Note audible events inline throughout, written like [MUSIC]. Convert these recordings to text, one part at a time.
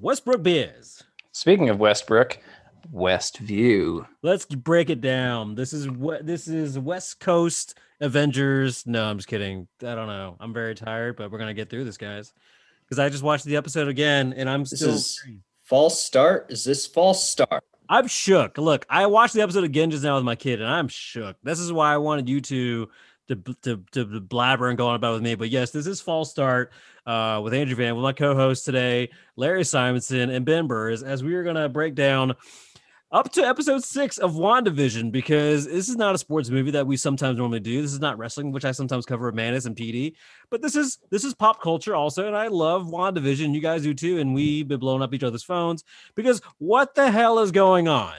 Westbrook Bears. Speaking of Westbrook, Westview. Let's break it down. This is what this is West Coast Avengers. No, I'm just kidding. I don't know. I'm very tired, but we're gonna get through this, guys. Because I just watched the episode again, and I'm This still. is false start. Is this false start? I'm shook. Look, I watched the episode again just now with my kid, and I'm shook. This is why I wanted you to to to, to blabber and go on about with me. But yes, this is false start uh, with Andrew Van, with my co-host today, Larry Simonson and Ben Burris, as we are gonna break down up to episode six of WandaVision because this is not a sports movie that we sometimes normally do. This is not wrestling, which I sometimes cover with Manus and PD. But this is this is pop culture also, and I love WandaVision. You guys do too, and we've been blowing up each other's phones because what the hell is going on?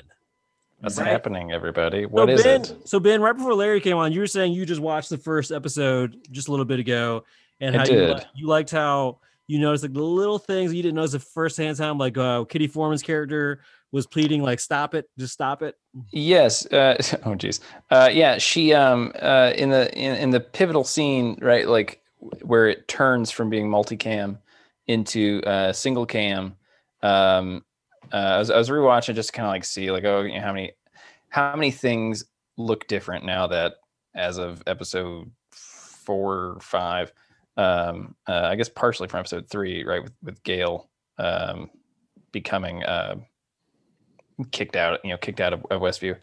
What's Right. happening, everybody? What so is ben, it? So Ben, right before Larry came on, you were saying you just watched the first episode just a little bit ago, and how you, li- you liked how you noticed like the little things you didn't notice the first hand time, like uh, Kitty Forman's character was pleading like "Stop it, just stop it." Yes. Uh, [LAUGHS] oh, geez. Uh, yeah. She um uh in the in, in the pivotal scene, right? Like where it turns from being multicam into uh, single cam. Um, uh, I was I was rewatching just kind of like see like oh you know, how many how many things look different now that as of episode four or five. Um, uh, I guess partially from episode three, right? With with Gail um becoming uh kicked out, you know, kicked out of, of Westview,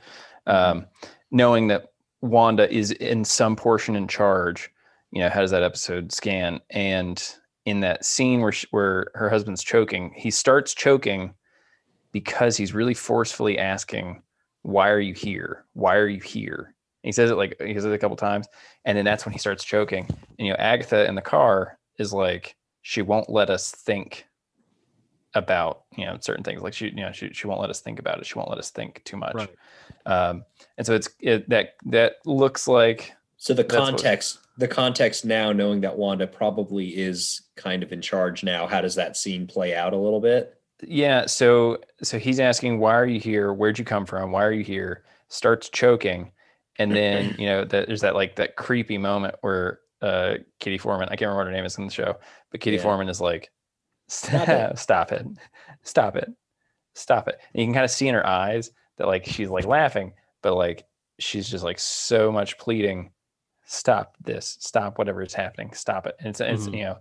um, knowing that Wanda is in some portion in charge. You know, how does that episode scan? And in that scene where she, where her husband's choking, he starts choking because he's really forcefully asking, "Why are you here? Why are you here?" And he says it like he says it a couple times, and then that's when he starts choking. And you know, Agatha in the car is like, she won't let us think about you know certain things. Like she you know she, she won't let us think about it. She won't let us think too much. Right. um and so it's it, that that looks like So the context, the context now, knowing that Wanda probably is kind of in charge now, how does that scene play out a little bit? yeah so so he's asking why are you here? Where'd you come from? Why are you here? Starts choking and then you know that there's that like that creepy moment where uh kitty forman i can't remember what her name is in the show but kitty Yeah. forman is like Stop [LAUGHS] stop, it. stop it stop it and you can kind of see in her eyes that like she's like laughing but like she's just like so much pleading stop this stop whatever is happening stop it and it's, it's Mhm. you know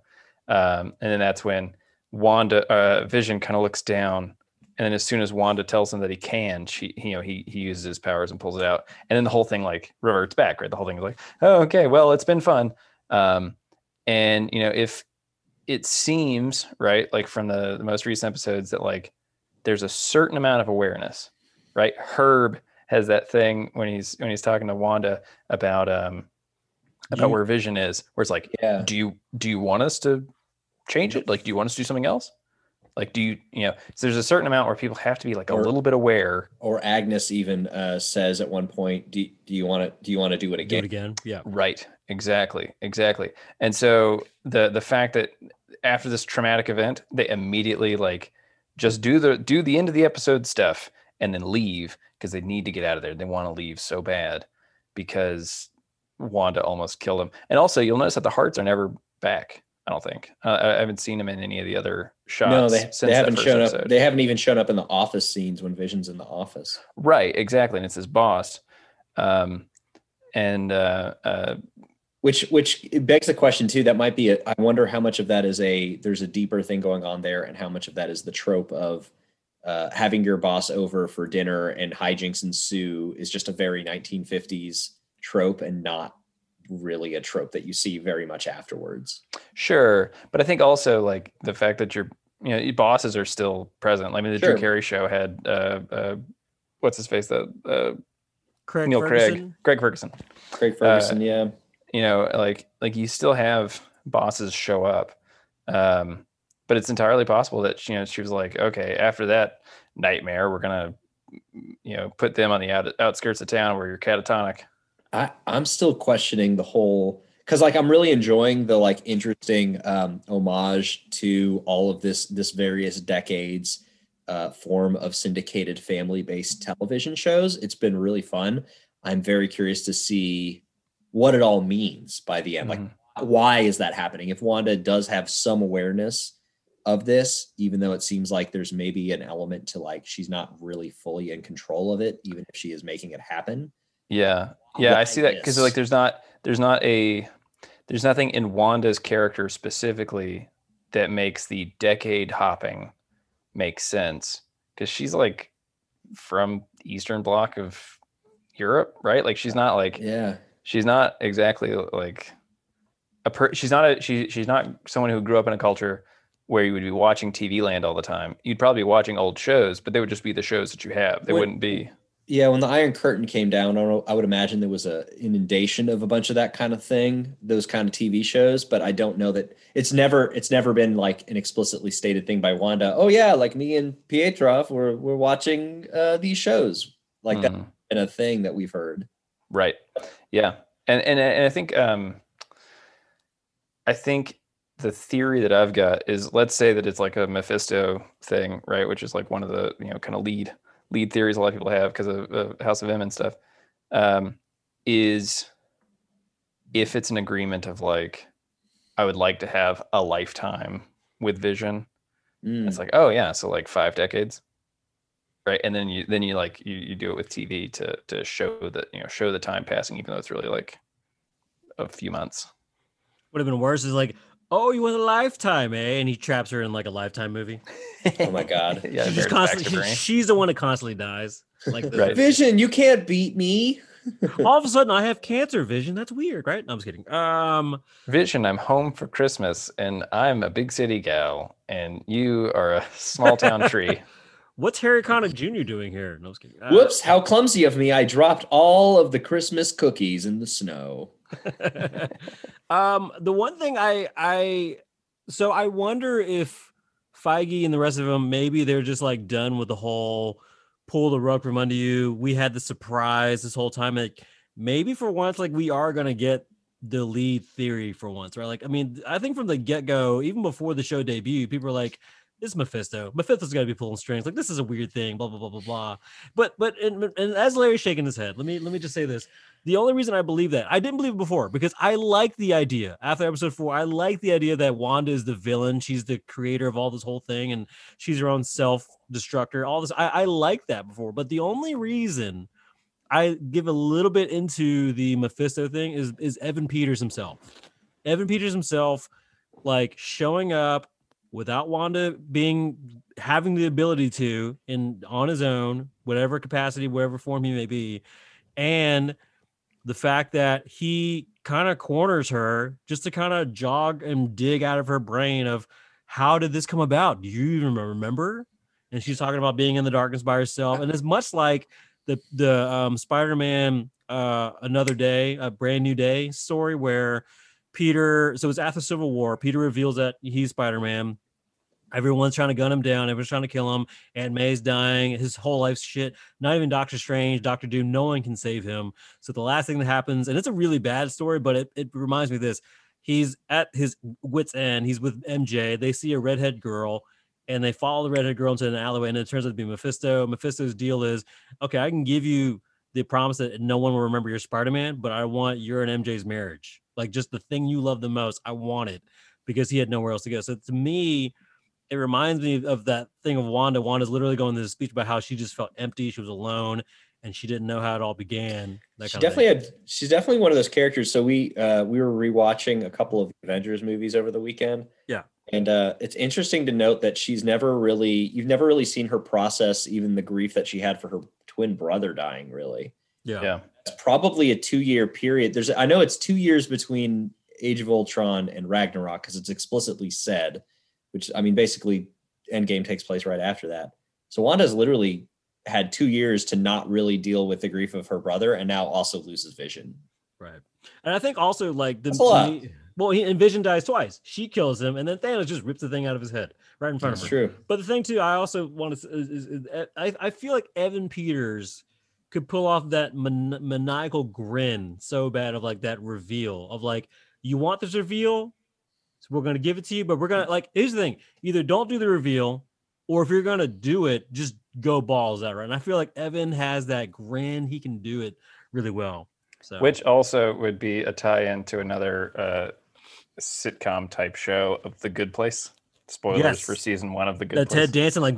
um and then that's when wanda uh vision kind of looks down and then as soon as wanda tells him that he can she you know he he uses his powers and pulls it out. And then the whole thing like reverts back right? The whole thing is like oh okay well it's been fun. Um and you know if it seems right like from the, the most recent episodes that like there's a certain amount of awareness right? Herb has that thing when he's when he's talking to wanda about um about You- where vision is where it's like Yeah. do you do you want us to change it? Like do you want us to do something else like do you you know so there's a certain amount where people have to be like a little bit aware Or Agnes even uh, says at one point, "Do, do you want to? Do you want to do it Do again?" it again. Yeah. Right. Exactly. Exactly. And so the the fact that after this traumatic event, they immediately like just do the do the end of the episode stuff and then leave because they need to get out of there. They want to leave so bad because Wanda almost killed him. And also, you'll notice that the hearts are never back. I don't think. Uh, I haven't seen them in any of the other shots. No, they, since they haven't shown episode. up. They haven't even shown up in the office scenes when Vision's in the office. right. Exactly. And it's his boss. Um, and uh, uh, Which which begs the question too. That might be. A, I wonder how much of that is a. There's a deeper thing going on there, and how much of that is the trope of uh, having your boss over for dinner and hijinks ensue is just a very 1950s trope and not really a trope that you see very much afterwards. Sure, but I think also like the fact that your you know your bosses are still present. I mean, the Sure. Drew Carey show had uh, uh, what's his face that uh, Craig Neil Craig, Ferguson. Greg Ferguson. Craig Ferguson, yeah. You know, like like you still have bosses show up, um, but it's entirely possible that you know she was like, okay, after that nightmare, we're gonna you know put them on the out, outskirts of town where you're catatonic. I, I'm still questioning the whole because like I'm really enjoying the like interesting um, homage to all of this this various decades uh, form of syndicated family based television shows. It's been really fun. I'm very curious to see what it all means by the end. Mhm. Like, why is that happening? If Wanda does have some awareness of this, even though it seems like there's maybe an element to like she's not really fully in control of it, even if she is making it happen. Yeah, yeah, I see that because like there's not there's not a there's nothing in Wanda's character specifically that makes the decade hopping make sense because she's like from Eastern Bloc of Europe, right? Like she's not like Yeah. she's not exactly like a per she's not a she she's not someone who grew up in a culture where you would be watching TV land all the time. You'd probably be watching old shows, but they would just be the shows that you have. They wouldn't be Yeah, when the Iron Curtain came down, I, know, I would imagine there was a inundation of a bunch of that kind of thing, those kind of TV shows. But I don't know that it's never it's never been like an explicitly stated thing by Wanda. Oh yeah, like me and Pietrov, we're we're watching uh, these shows like that Mhm. in a thing that we've heard. Right. Yeah. And and and I think um I think the theory that I've got is let's say that it's like a Mephisto thing, right? Which is like one of the, you know, kind of lead lead theories a lot of people have because of uh, House of M and stuff. Um is if it's an agreement of like I would like to have a lifetime with vision. Mm. It's like, oh yeah, so like 5 decades. Right? And then you then you like you you do it with TV to to show that, you know, show the time passing even though it's really like a few months. Would have been worse is like, oh, you want a lifetime, eh? And he traps her in like a lifetime movie. Oh my God. [LAUGHS] yeah, she just Meredith constantly, she- she's the one that constantly dies. Like the, [LAUGHS] Right. Vision, you can't beat me. [LAUGHS] all of a sudden, I have cancer vision. That's weird, right? No, I'm just kidding. Um, Vision, I'm home for Christmas and I'm a big city gal and you are a small town tree. what's Harry Connick Jr. doing here? No, I'm just kidding. Uh, Whoops, how clumsy of me. I dropped all of the Christmas cookies in the snow. [LAUGHS] um, the one thing I I so I wonder if Feige and the rest of them maybe they're just like done with the whole pull the rug from under you. We had the surprise this whole time. Like maybe for once, like we are gonna get the lead theory for once, right? Like I mean, I think from the get go, even before the show debut, people were like. Mephisto. Mephisto's got to be pulling strings. Like this is a weird thing. Blah blah blah blah blah. But but and, and as Larry's shaking his head, let me let me just say this: the only reason I believe that I didn't believe it before because I like the idea after episode four. I like the idea that Wanda is the villain. She's the creator of all this whole thing, and she's her own self destructor. All this, I, I like that before. But the only reason I give a little bit into the Mephisto thing is is Evan Peters himself. Evan Peters himself, like showing up without Wanda being having the ability to in on his own, whatever capacity, whatever form he may be, and the fact that he kind of corners her just to kind of jog and dig out of her brain of how did this come about? Do you even remember? And she's talking about being in the darkness by herself, and it's much like the the um, Spider-Man uh, Another Day, a brand new day story where Peter. So it's after Civil War. Peter reveals that he's Spider-Man. Everyone's trying to gun him down. Everyone's trying to kill him. Aunt May's dying. His whole life's shit. Not even Doctor Strange, Doctor Doom. No one can save him. So the last thing that happens, and it's a really bad story, but it, it reminds me of this. He's at his wits' end. He's with MJ. They see a redhead girl, and they follow the redhead girl into an alleyway, and it turns out to be Mephisto. Mephisto's deal is, okay, I can give you the promise that no one will remember your Spider-Man, but I want your and MJ's marriage. Like just the thing you love the most. I want it because he had nowhere else to go. So to me, it reminds me of that thing of Wanda. Wanda's literally going to this speech about how she just felt empty, she was alone, and she didn't know how it all began. That She kind definitely thing. had. She's definitely one of those characters. So we uh, we were rewatching a couple of Avengers movies over the weekend. Yeah. and uh, it's interesting to note that she's never really. You've never really seen her process even the grief that she had for her twin brother dying. Really, yeah. Yeah. it's probably a two year period. There's I know it's two years between Age of Ultron and Ragnarok because it's explicitly said, which I mean basically Endgame takes place right after that. So Wanda's literally had two years to not really deal with the grief of her brother and now also loses vision. Right. And I think also like the That's a lot. to me- well, he and Vision dies twice. She kills him, and then Thanos just rips the thing out of his head right in front That's of her. true. But the thing too, I also want to is, is, is eh, I, I feel like Evan Peters could pull off that man, maniacal grin so bad of like that reveal of like you want this reveal, so we're gonna give it to you, but we're gonna like here's the thing: either don't do the reveal, or if you're gonna do it, just go balls out right. And I feel like Evan has that grin; he can do it really well. So Which also would be a tie-in to another uh, sitcom type show of The Good Place. Spoilers Yes. for season one of the Good That Place. Ted Danson like.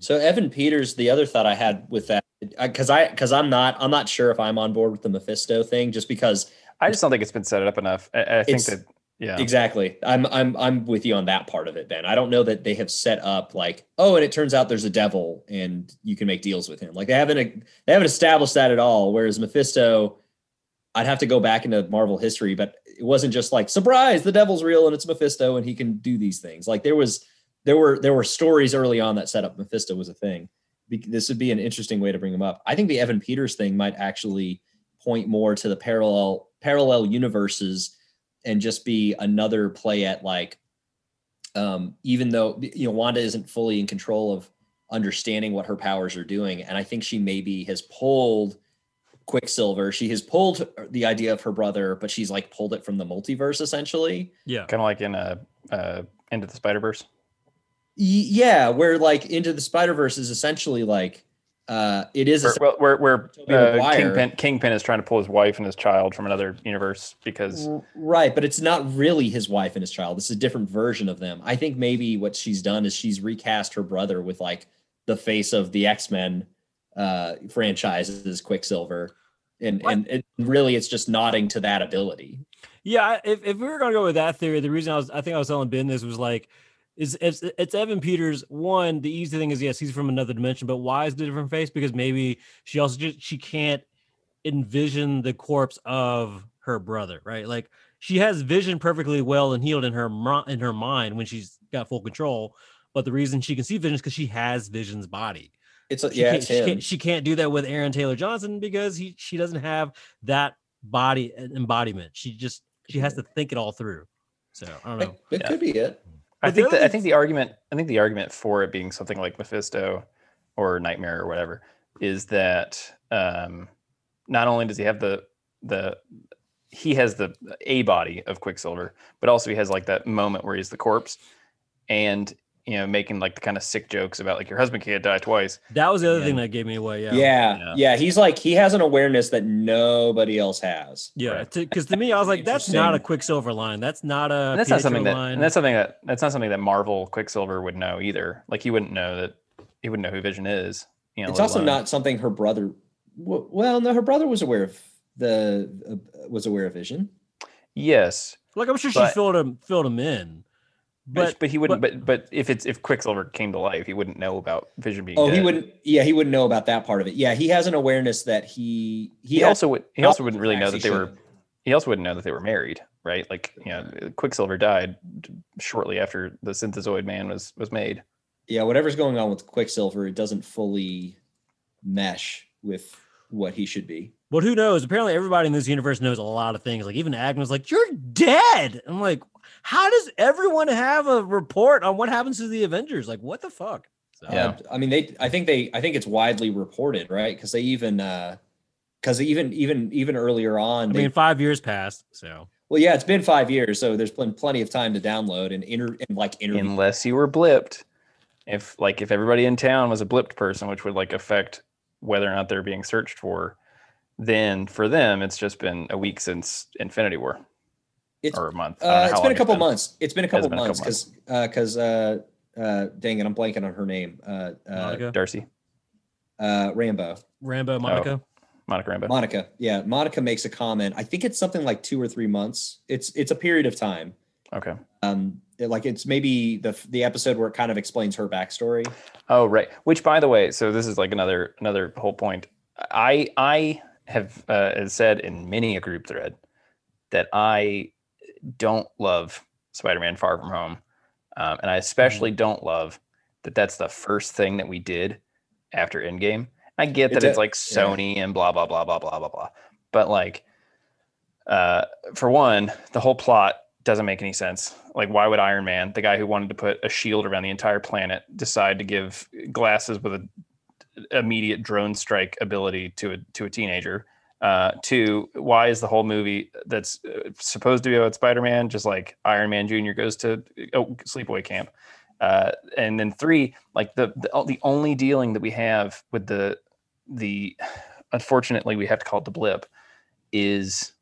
So Evan Peters, the other thought I had with that, because I because I'm not I'm not sure if I'm on board with the Mephisto thing, just because I just don't think it's been set up enough. I, I think It's- that yeah, exactly I'm I'm I'm with you on that part of it, Ben. I don't know that they have set up like oh, and it turns out there's a devil and you can make deals with him. Like they haven't they haven't established that at all. Whereas Mephisto, I'd have to go back into Marvel history, but it wasn't just like surprise, the devil's real and it's Mephisto and he can do these things. Like there was there were there were stories early on that set up Mephisto was a thing. This would be an interesting way to bring him up. I think the Evan Peters thing might actually point more to the parallel parallel universes and just be another play at like um even though you know Wanda isn't fully in control of understanding what her powers are doing and I think she maybe has pulled Quicksilver she has pulled the idea of her brother but she's like pulled it from the multiverse essentially yeah. kind of like in a uh, Into the Spider Verse. Y- yeah where like into the Spider-Verse is essentially like uh it is a Where, well, where, where Tobey uh, Kingpin, Kingpin is trying to pull his wife and his child from another universe because Right, but it's not really his wife and his child. It's a different version of them. I think maybe what she's done is she's recast her brother with like the face of the X Men uh, franchise as Quicksilver, and What? and it, really it's just nodding to that ability. Yeah, if, if we were gonna go with that theory, the reason I was I think I was telling Ben this was like is it's, it's Evan Peters. One, the easy thing is yes, he's from another dimension, but why is the different face? Because maybe she also just she can't envision the corpse of her brother, right? Like she has vision perfectly well and healed in her in her mind when she's got full control. But the reason she can see vision is because she has Vision's body. It's a, She yeah, can't, it's she, can't, she can't do that with Aaron Taylor Johnson because he she doesn't have that body uh, embodiment. She just she has to think it all through. So I don't It, know. it Yeah. could be it. I But the think I think the argument I think the argument for it being something like Mephisto or Nightmare or whatever is that um, not only does he have the the he has the a body of Quicksilver, but also he has like that moment where he's the corpse, and you know making like the kind of sick jokes about like your husband can't die twice. That was the other thing that gave me away. Yeah. Yeah. Yeah. yeah, He's like he has an awareness that nobody else has. Yeah. Right. Because to me, I was like, that's not a Quicksilver line. That's not a. And that's not something that line. and that's something that that's not something that Marvel Quicksilver would know either. Like he wouldn't know that he wouldn't know who Vision is. You know, it's also alone- not something her brother. w- Well, no, her brother was aware of the uh, was aware of Vision. Yes, like I'm sure she filled him filled him in. But But but he wouldn't. But but if it's if Quicksilver came to life, he wouldn't know about Vision being. Oh, he wouldn't. Yeah, he wouldn't know about that part of it. Yeah, he has an awareness that he He, has also would. He also wouldn't really know that they were. He also wouldn't know that they were married, right? Like you know, Quicksilver died shortly after the Synthezoid Man was was made. Yeah, whatever's going on with Quicksilver, it doesn't fully mesh with what he should be. But who knows? Apparently, everybody in this universe knows a lot of things. Like even Agnes, like you're dead. I'm like, how does everyone have a report on what happens to the Avengers? Like, what the fuck? So, Yeah. I mean, they. I think they. I think it's widely reported, right? Because they even. uh because even even even earlier on, I they, mean, five years passed. So well, yeah, it's been five years, so there's been plenty of time to download and inter and like interview. Unless you were blipped, if like if everybody in town was a blipped person, which would like affect whether or not they're being searched for, then for them it's just been a week since Infinity War It's or a month. I don't know Uh, it's been a long couple months. It's been a couple been months because because uh, uh, dang it, I'm blanking on her name. Uh, uh, Monica, Darcy, uh, Rambeau, Rambeau, Monica. Monica Rambeau. Monica. Yeah, Monica makes a comment. I think it's something like two or three months. It's it's a period of time. okay. Um, it- like it's maybe the the episode where it kind of explains her backstory. Oh right. Which by the way, so this is like another another whole point. I I have uh, said in many a group thread that I don't love Spider-Man Far From Home, um, and I especially don't love that that's the first thing that we did after Endgame. I get that did- it's like Sony and blah blah blah blah blah blah blah, but like, uh, for one, the whole plot doesn't make any sense. Like, why would Iron Man, the guy who wanted to put a shield around the entire planet, decide to give glasses with a immediate drone strike ability to a to a teenager? Uh, two, why is the whole movie that's uh, supposed to be about Spider-Man just like Iron Man Jr. goes to oh, sleepaway camp? Uh, and then three, like the, the the only dealing that we have with the the unfortunately we have to call it the blip is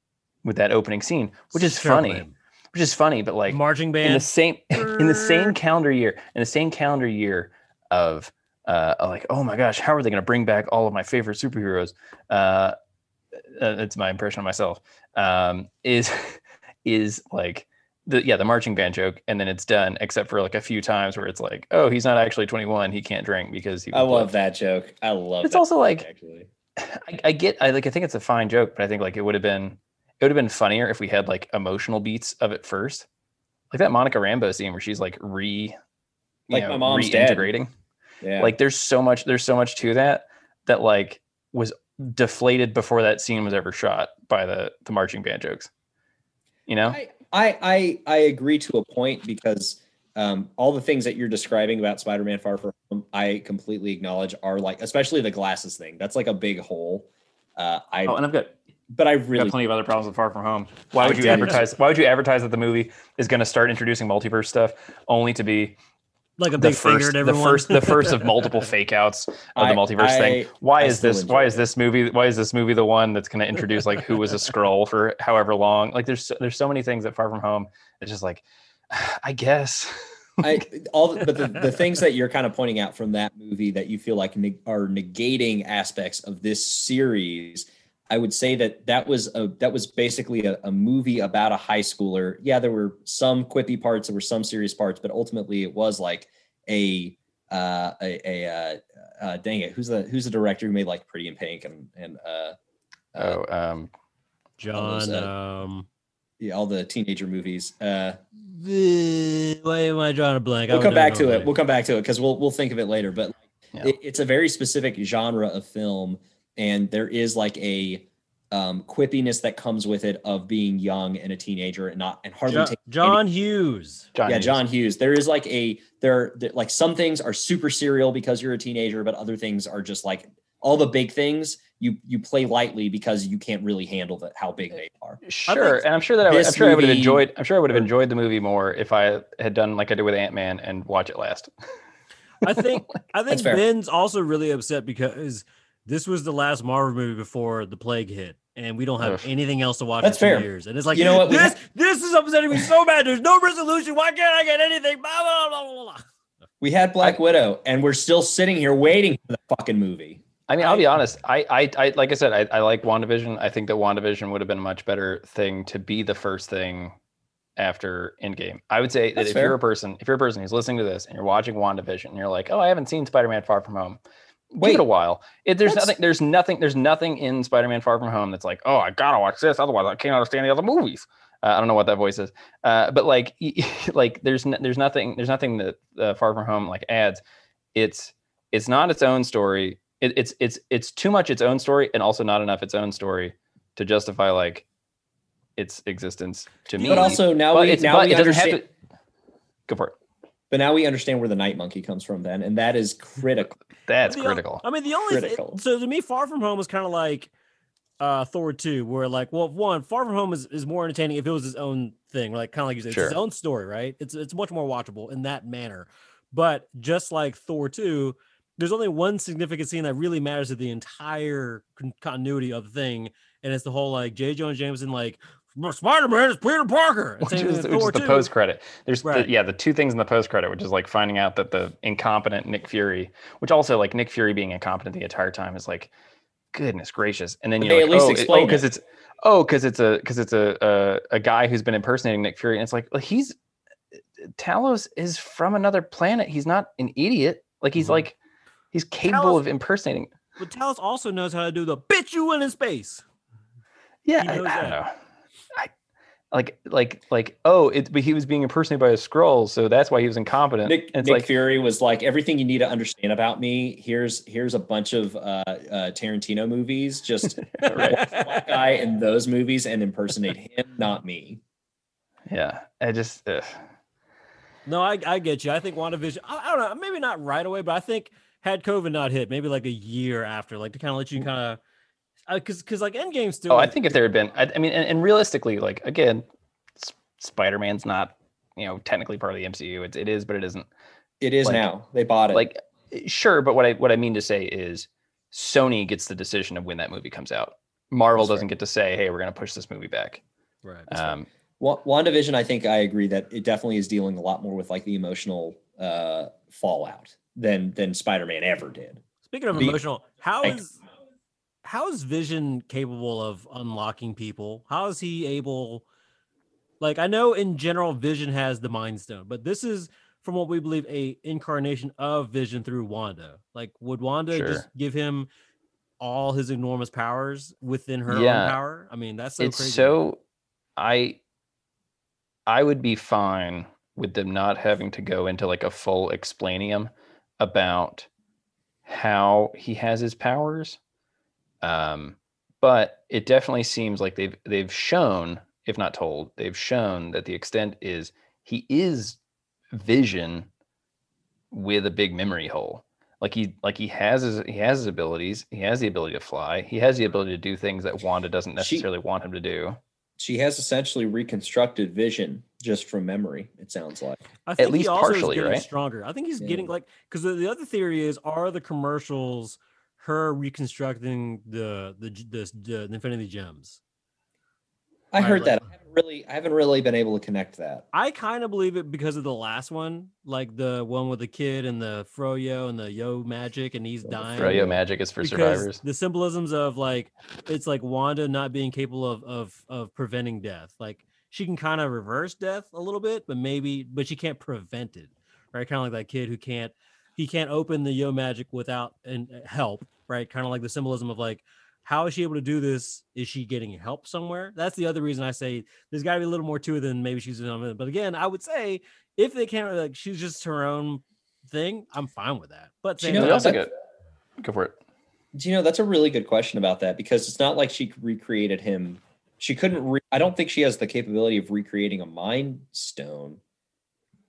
with that opening scene, which is So funny lame. which is funny, but like marching band [LAUGHS] in the same in the same calendar year, in the same calendar year of uh, like, oh my gosh, how are they going to bring back all of my favorite superheroes? Uh, uh, it's my impression of myself. Um, is [LAUGHS] is like the yeah the marching band joke, and then it's done, except for like a few times where it's like, oh, he's not actually 21, he can't drink because he. I love that joke. I love. It's also joke, like- actually. [SIGHS] I, I get I like I think it's a fine joke, but I think like it would have been it would have been funnier if we had like emotional beats of it first. Like that Monica Rambeau scene where she's like re Like know, my mom's dead. reintegrating. Yeah. Like there's so much there's so much to that that like was deflated before that scene was ever shot by the the marching band jokes. You know? I, I I I agree to a point because um, all the things that you're describing about Spider-Man Far From Home, I completely acknowledge are like, especially the glasses thing. That's like a big hole. Uh, I oh, and I've got but I I've really got plenty of other problems with Far From Home. Why I would you do. advertise? Why would you advertise that the movie is going to start introducing multiverse stuff only to be like a the big finger first, at the first, the first of [LAUGHS] multiple fake outs of I- the multiverse thing? Why I is this? Why enjoy is this movie? Why is this movie the one that's going to introduce like who was a scroll for however long? Like there's so- there's so many things that Far From Home. It's just like, [SIGHS] I guess. I all the, but the, the [LAUGHS] things that you're kind of pointing out from that movie that you feel like neg- are negating aspects of this series I would say that that was a that was basically a, a movie about a high schooler. Yeah, there were some quippy parts, there were some serious parts, but ultimately it was like a uh, a, a uh, uh, dang it, who's the who's the director who made like Pretty in Pink and and uh, uh, Oh, um, John. those, Um, yeah, all the teenager movies. Uh, the, why am I drawing a blank? I we'll would come back to it. the We'll come back to it because we'll we'll think of it later. But Yeah. it, it's a very specific genre of film, and there is like a um, quippiness that comes with it of being young and a teenager and not and hardly name. taking Jo- John Hughes. John. yeah, Hughes. John Hughes. There is like a there, there like some things are super serial because you're a teenager, but other things are just like all the big things you you play lightly because you can't really handle that how big they are. Sure, and I'm sure that I would, I'm this sure I would have enjoyed. I'm sure I would have enjoyed the movie more if I had done like I did with Ant Man and watch it last. I think [LAUGHS] I think. Ben's also really upset because this was the last Marvel movie before the plague hit, and we don't have Ugh. anything else to watch That's in two fair. years. And it's like, You know what? We This this is upsetting me so bad. There's no resolution. Why can't I get anything? Blah, blah, blah, blah, blah. We had Black Widow, and we're still sitting here waiting for the fucking movie. I mean, I'll be honest. I, I, I, like I said, I, I like WandaVision. I think that WandaVision would have been a much better thing to be the first thing after Endgame. I would say that if fair. you're a person, if you're a person who's listening to this and you're watching WandaVision, and you're like, oh, I haven't seen Spider-Man Far From Home. Give Wait. it a while. It, there's nothing. There's nothing. There's nothing in Spider-Man Far From Home that's like, oh, I gotta watch this, otherwise I can't understand the other movies. Uh, I don't know what that voice is, uh, but like, [LAUGHS] [LAUGHS] like there's n- there's nothing. There's nothing that uh, Far From Home like adds. It's it's not its own story. It, it's it's it's too much its own story, and also not enough its own story to justify like its existence to me. But also now But we it's now but we it understand. have to. Go for it. But now we understand where the Night Monkey comes from, then, and that is critical. That's The o- critical. I mean, the only thing, Critical. so to me, Far From Home was kind of like uh Thor 2, where like, well, one, Far From Home is, is more entertaining if it was his own thing, like kind of like you said, it's his own story, right? It's it's much more watchable in that manner. But just like Thor 2, there's only one significant scene that really matters to the entire con- continuity of the thing, and it's the whole like J. Jonah Jameson like Spider Man is Peter Parker. and which is, which is the post credit. There's Right. the, yeah, the two things in the post credit, which is like finding out that the incompetent Nick Fury, which also like Nick Fury being incompetent the entire time is like, goodness gracious. And then But you're they like, at least oh, it- oh, explain because it. it's oh, because it's a because it's a, a a guy who's been impersonating Nick Fury, and it's like well, he's Talos is from another planet. He's not an idiot. Like he's Mhm. like he's capable Talos- of impersonating. But Talos also knows how to do the bitch you went in space. Yeah, I, I don't know. I like like like oh, it, but he was being impersonated by a scroll, so that's why he was incompetent. Nick, it's Nick like Fury was like everything you need to understand about me. Here's here's a bunch of uh, uh, Tarantino movies. Just [LAUGHS] watch that guy in those movies and impersonate him, not me. yeah, I just ugh. No, I, I get you. I think WandaVision, I, I don't know, maybe not right away, but I think had COVID not hit, maybe like a year after, like to kind of let you kind of, because because like Endgame still. oh, I think if there had been, I, I mean, and, and realistically, like again, S- Spider-Man's not you know technically part of the MCU. It, it is, but it isn't. It is Like- now. They bought it. Like sure, but what I what I mean to say is Sony gets the decision of when that movie comes out. Marvel That's doesn't get to say, hey, we're going to push this movie back. right. Um, Wa- WandaVision, I think I agree that it definitely is dealing a lot more with like the emotional uh, fallout than than Spider-Man ever did. Speaking of Be- emotional, how Thank- is how is Vision capable of unlocking people? How is he able? Like I know in general, Vision has the Mind Stone, but this is from what we believe a incarnation of Vision through Wanda. Like, would Wanda Sure. just give him all his enormous powers within her Yeah. own power? I mean, that's so it's crazy. so I I would be fine with them not having to go into like a full explanium about how he has his powers. Um, but it definitely seems like they've they've shown, if not told, they've shown that the extent is he is vision with a big memory hole. Like he like he has his he has his abilities, he has the ability to fly, he has the ability to do things that Wanda doesn't She- necessarily want him to do. She has essentially reconstructed Vision just from memory. It sounds like. I think least he also partially, is getting right? stronger. I think he's Yeah. getting like because the, the other theory is are the commercials her reconstructing the the g- the, the Infinity Gems. I Right, heard like- that. I haven't really, I haven't really been able to connect that. I kind of believe it because of the last one, like the one with the kid and the Froyo and the Yo magic, and he's dying. Froyo Froyo magic is for because survivors. the symbolisms of like it's like Wanda not being capable of of of preventing death. Like she can kind of reverse death a little bit, but maybe but she can't prevent it. Right? Kind of like that kid who can't he can't open the yo magic without and uh, help, right? Kind of like the symbolism of like how is she able to do this? Is she getting help somewhere? That's the other reason I say there's got to be a little more to it than maybe she's on it. But again, I would say if they can't like she's just her own thing, I'm fine with that. But You same know, They time- also that- go for it. Do you know that's a really good question about that because it's not like she recreated him. She couldn't. Re- I don't think she has the capability of recreating a mind stone,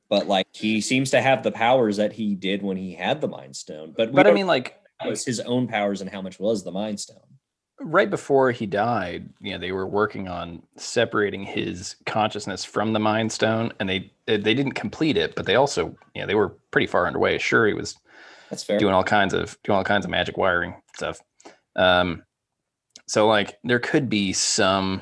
but like he seems to have the powers that he did when he had the mind stone. But But I mean, like it's his own powers and how much was the mind stone. right before he died, you know, they were working on separating his consciousness from the Mind Stone, and they they didn't complete it, but they also, you know, they were pretty far underway. Sure, he was That's fair. doing all kinds of doing all kinds of magic wiring stuff. Um, so like there could be some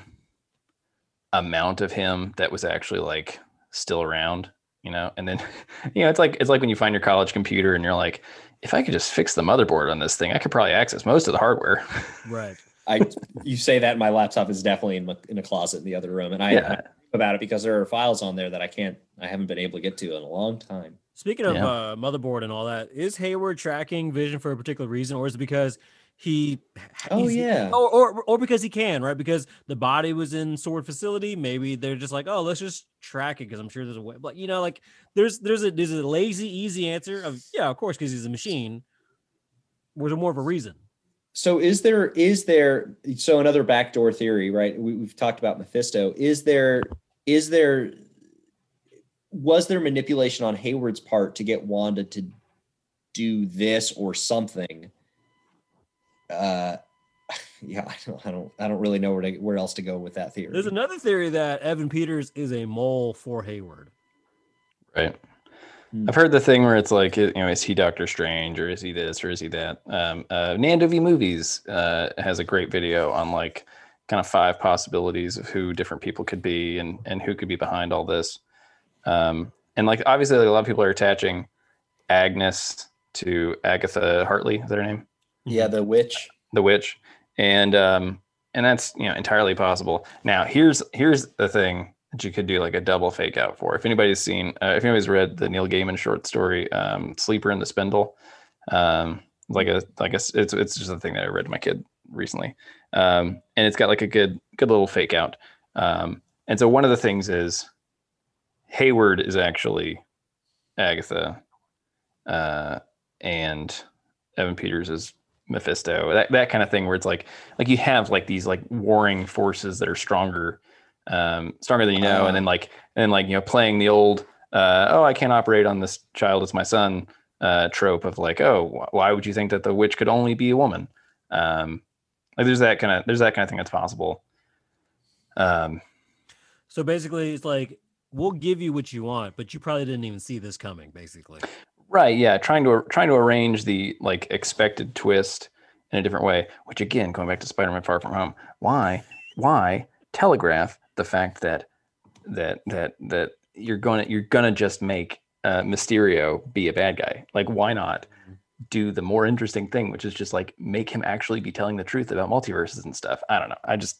amount of him that was actually like still around, you know. And then, [LAUGHS] you know, it's like it's like when you find your college computer and you're like, if I could just fix the motherboard on this thing, I could probably access most of the hardware. right. [LAUGHS] I you say that my laptop is definitely in, my, in a closet in the other room, and I, I Yeah. think about it because there are files on there that I can't, I haven't been able to get to in a long time. Speaking of Yeah. uh, motherboard and all that, is Hayward tracking Vision for a particular reason, or is it because he? Oh yeah, Or, or or because he can, right? Because the body was in SWORD facility. Maybe they're just like, oh, let's just track it because I'm sure there's a way. But you know, like there's there's a there's a lazy, easy answer of yeah, of course, because he's a machine. Was there more of a reason? So is there is there so another backdoor theory, right? We, we've talked about Mephisto. Is there is there was there manipulation on Hayward's part to get Wanda to do this or something? Uh, [LAUGHS] yeah, I don't, I don't, I don't really know where to where else to go with that theory. There's another theory that Evan Peters is a mole for Hayward. Right. Hmm. I've heard the thing where it's like, you know, is he Doctor Strange or is he this or is he that? Um, uh, Nando V Movies uh, has a great video on like kind of five possibilities of who different people could be and and who could be behind all this. Um, and like obviously, like, a lot of people are attaching Agnes to Agatha Hartley. Is that her name? Yeah, the witch. the witch. And um and that's you know entirely possible. Now here's here's the thing that you could do like a double fake out for. If anybody's seen uh, if anybody's read the neil gaiman short story um sleeper in the spindle um like a like a it's it's just a thing that i read to my kid recently. Um and it's got like a good good little fake out. Um and so one of the things is hayward is actually agatha uh and evan peters is Mephisto, that, that kind of thing where it's like like you have like these like warring forces that are stronger um stronger than you know and then like and like you know playing the old uh oh I can't operate on this child as my son uh trope of like oh wh- why would you think that the witch could only be a woman? Um like there's that kind of there's that kind of thing that's possible. Um So basically, it's like we'll give you what you want, but you probably didn't even see this coming. Basically, Right. Yeah. Trying to trying to arrange the like expected twist in a different way. Which again, going back to Spider-Man: Far From Home, why why telegraph the fact that that that that you're gonna you're gonna just make uh, Mysterio be a bad guy. Like, why not do the more interesting thing, which is just like make him actually be telling the truth about multiverses and stuff? I don't know. I just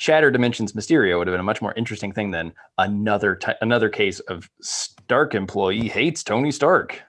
Shattered Dimensions Mysterio would have been a much more interesting thing than another ty- another case of Stark employee hates Tony Stark.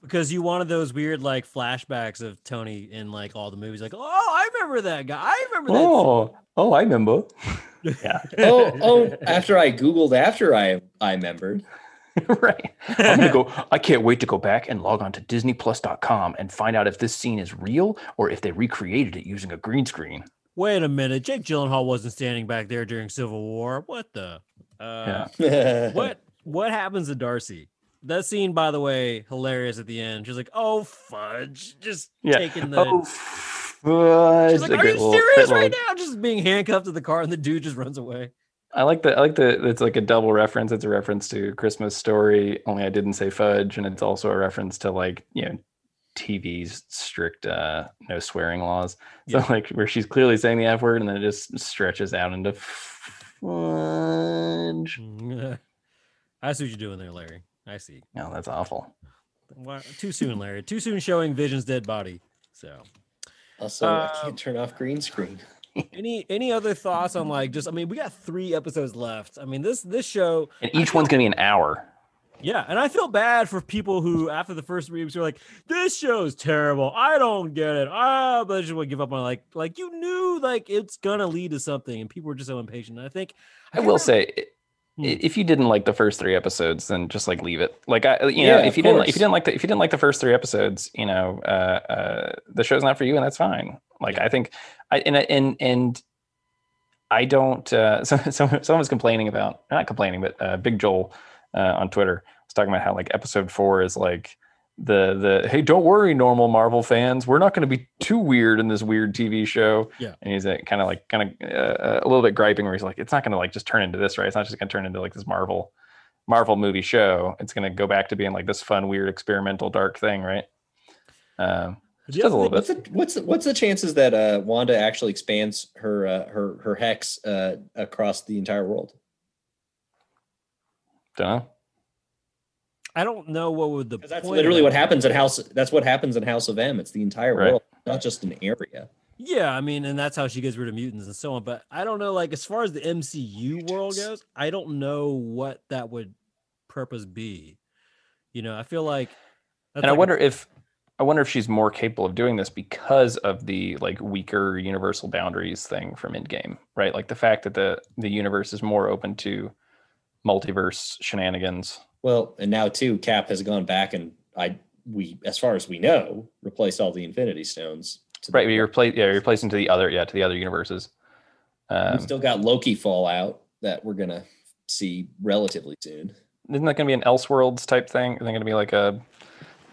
because you wanted those weird like flashbacks of Tony in like all the movies. Like, oh, I remember that guy. I remember that. Oh, oh, I remember. [LAUGHS] yeah, oh, oh, after I Googled after I I remembered. [LAUGHS] right. I'm gonna go. I can't wait to go back and log on to DisneyPlus.com and find out if this scene is real or if they recreated it using a green screen. Wait a minute, Jake Gyllenhaal wasn't standing back there during Civil War. What the? Uh, Yeah. [LAUGHS] what what happens to Darcy? That scene, by the way, hilarious at the end. She's like, "Oh fudge," just Yeah. taking the. Oh, fudge. She's like, A "Are you serious right little- now?" Just being handcuffed to the car, and the dude just runs away. I like the I like the it's like a double reference. It's a reference to Christmas Story, only I didn't say fudge, and it's also a reference to like you know TV's strict uh no swearing laws. So Yeah. like where she's clearly saying the F word and then it just stretches out into fudge. Mm, [LAUGHS] I see what you're doing there, Larry. I see. No, that's awful. Why, too soon, Larry. Too soon showing Vision's dead body. So, Also, I Um, can't turn off green screen. [LAUGHS] any any other thoughts on like just? I mean, we got three episodes left. I mean, this this show And each one's gonna be an hour. Yeah, and I feel bad for people who, after the first three weeks, are like, "This show's terrible. I don't get it. Ah," but they just want to give up on it. like, like you knew, like it's gonna lead to something, and people were just so impatient. And I think I will say Hmm. if you didn't like the first three episodes, then just like leave it. Like I, you Yeah, know, if you didn't, if you didn't like the, if you didn't like the first three episodes, you know, uh, uh, the show's not for you, and that's fine. Like Yeah. I think, I and and and I don't. Uh, [LAUGHS] so, so someone was complaining about not complaining, but uh, Big Joel uh, on Twitter. I was talking about how like episode four is like the the hey don't worry normal marvel fans. We're not going to be too weird in this weird tv show. Yeah. and he's uh, kind of like kind of uh, a little bit griping where he's like it's not going to like just turn into this right? It's not just going to turn into like this marvel marvel movie show. It's going to go back to being like this fun weird experimental dark thing right? Um does a little thing- bit. What's the, what's the, what's the chances that uh, Wanda actually expands her uh, her her hex uh, across the entire world? Don't know I don't know what would the that's point literally what happens in House. That's what happens in House of M. It's the entire Right. world, not just an area. Yeah, I mean, and that's how she gets rid of mutants and so on. But I don't know, like as far as the MCU world goes, I don't know what that would purpose be. You know, I feel like, that's and I like a- wonder if I wonder if she's more capable of doing this because of the like weaker universal boundaries thing from Endgame, right? Like the fact that the the universe is more open to multiverse shenanigans. Well, and now too, Cap has gone back and I we, as far as we know, replaced all the Infinity Stones. To Right, you replace yeah, you're replacing to the other yeah to the other universes. Um, We've still got Loki fallout that we're gonna see relatively soon. isn't that going to be an Elseworlds type thing? Isn't it going to be like a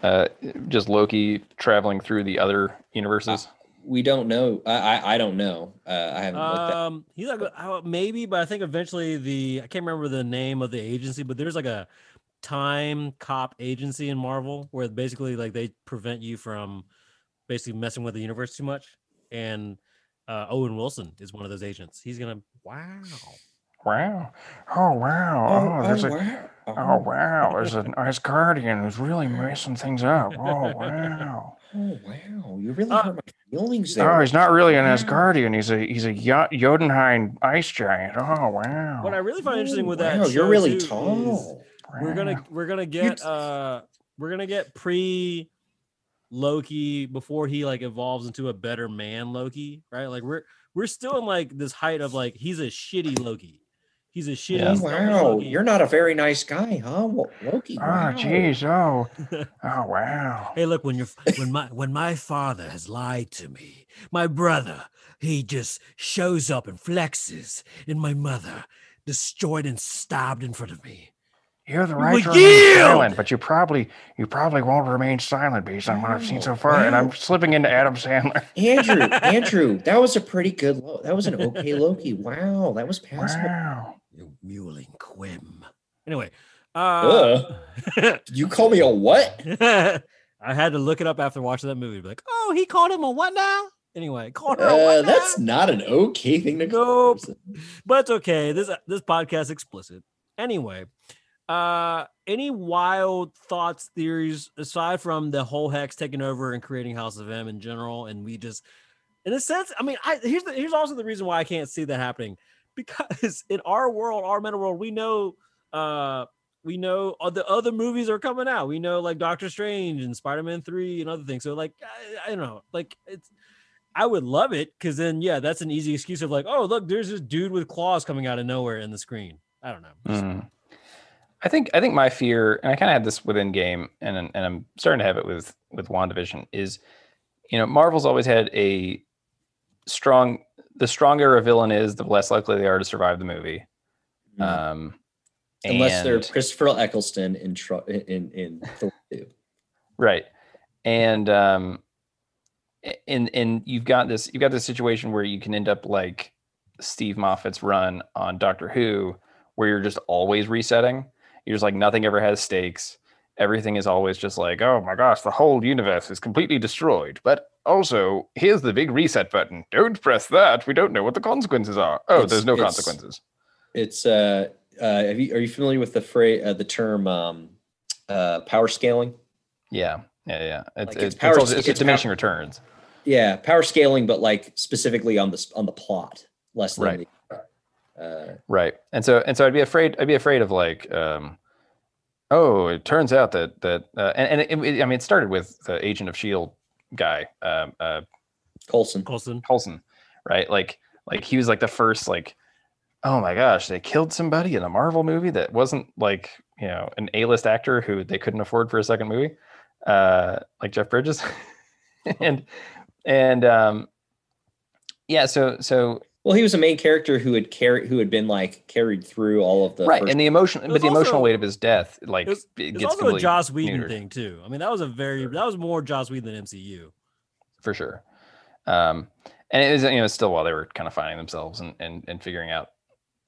uh, just Loki traveling through the other universes? We don't know. I I, I don't know. Uh, I haven't looked. Um, he's like uh, maybe, but I think eventually the I can't remember the name of the agency, but there's like a time cop agency in Marvel where basically like they prevent you from basically messing with the universe too much. And uh, Owen Wilson is one of those agents. He's gonna wow. Wow! Oh wow! Oh, there's a wow. Oh wow! There's an Asgardian who's really messing things up. Oh [LAUGHS] wow! Oh wow! You really Uh, hurt my feelings there. Oh, he's not really an Wow. Asgardian. He's a he's a Yo- Jotunheim ice giant. Oh wow! What I really find interesting Oh, with that, wow, you're really too, is tall. We're gonna we're gonna get uh we're gonna get pre Loki before he like evolves into a better man Loki, right? Like we're we're still in like this height of like he's a shitty Loki. He's a shitty. Yeah. Oh, wow, you're not a very nice guy, huh, Loki? Ah, wow. jeez. Oh, [LAUGHS] oh wow. Hey, look when you're when my when my father has lied to me, my brother he just shows up and flexes, and my mother destroyed and stabbed in front of me. You're the will right to remain yield! silent, but you probably you probably won't remain silent based on what I've seen so Wow, far. And I'm slipping into Adam Sandler. Andrew, [LAUGHS] Andrew, that was a pretty good. Lo- that was an okay Loki. Wow, that was passable. Wow. You mewling quim. Anyway, uh, you call me a what? [LAUGHS] I had to look it up after watching that movie. Be like, oh, he called him a what now? Anyway, called her. a Uh, what that's now? not an okay thing to go. Nope. but it's okay. This this podcast explicit. Anyway, uh, any wild thoughts, theories aside from the whole hex taking over and creating House of M in general, and we just, in a sense, I mean, I here's the, here's also the reason why I can't see that happening because in our world, our meta world, we know, uh, we know the other movies are coming out. We know like Doctor Strange and Spider Man Three and other things. So like, I, I don't know, like it's. I would love it because then, yeah, that's an easy excuse of like, oh, look, there's this dude with claws coming out of nowhere in the screen. I don't know. Mhm. I think I think my fear, and I kind of had this with Endgame, and and I'm starting to have it with with Wandavision, is you know Marvel's always had a strong. The stronger a villain is, the less likely they are to survive the movie. Mhm. Um, Unless they're Christopher Eccleston in Tro- in in Thor 2. right and um a- and and you've got this you've got this situation where you can end up like steve moffat's run on doctor who where you're just always resetting you're just like nothing ever has stakes everything is always just like oh my gosh the whole universe is completely destroyed but also here's the big reset button. Don't press that. We don't know what the consequences are. Oh It's- there's no it's- consequences. It's uh, uh you are you familiar with the phrase uh, the term um uh power scaling? yeah. Yeah yeah. It's, Like, it's, it's it's, also- it's it's just pow- diminishing returns. Yeah, power scaling, but like specifically on the on the plot, less than Right. the uh Right. And so and so I'd be afraid I'd be afraid of like um oh it turns out that that uh, and, and it, it- I mean it started with the agent of shield guy um uh Coulson. Colson. Coulson, right? Like like he was like the first like oh my gosh they killed somebody in a Marvel movie that wasn't like you know an A-list actor who they couldn't afford for a second movie uh like Jeff Bridges [LAUGHS] and and um yeah so so Well, he was a main character who had carried who had been like carried through all of the right first- and the emotion but was the emotional weight of his death like It was, it It's gets also a completely Joss Whedon neutered. thing too. I mean, that was a very that was more Joss Whedon than MCU. for sure. Um, and it was you know still while they were kind of finding themselves and and, and figuring out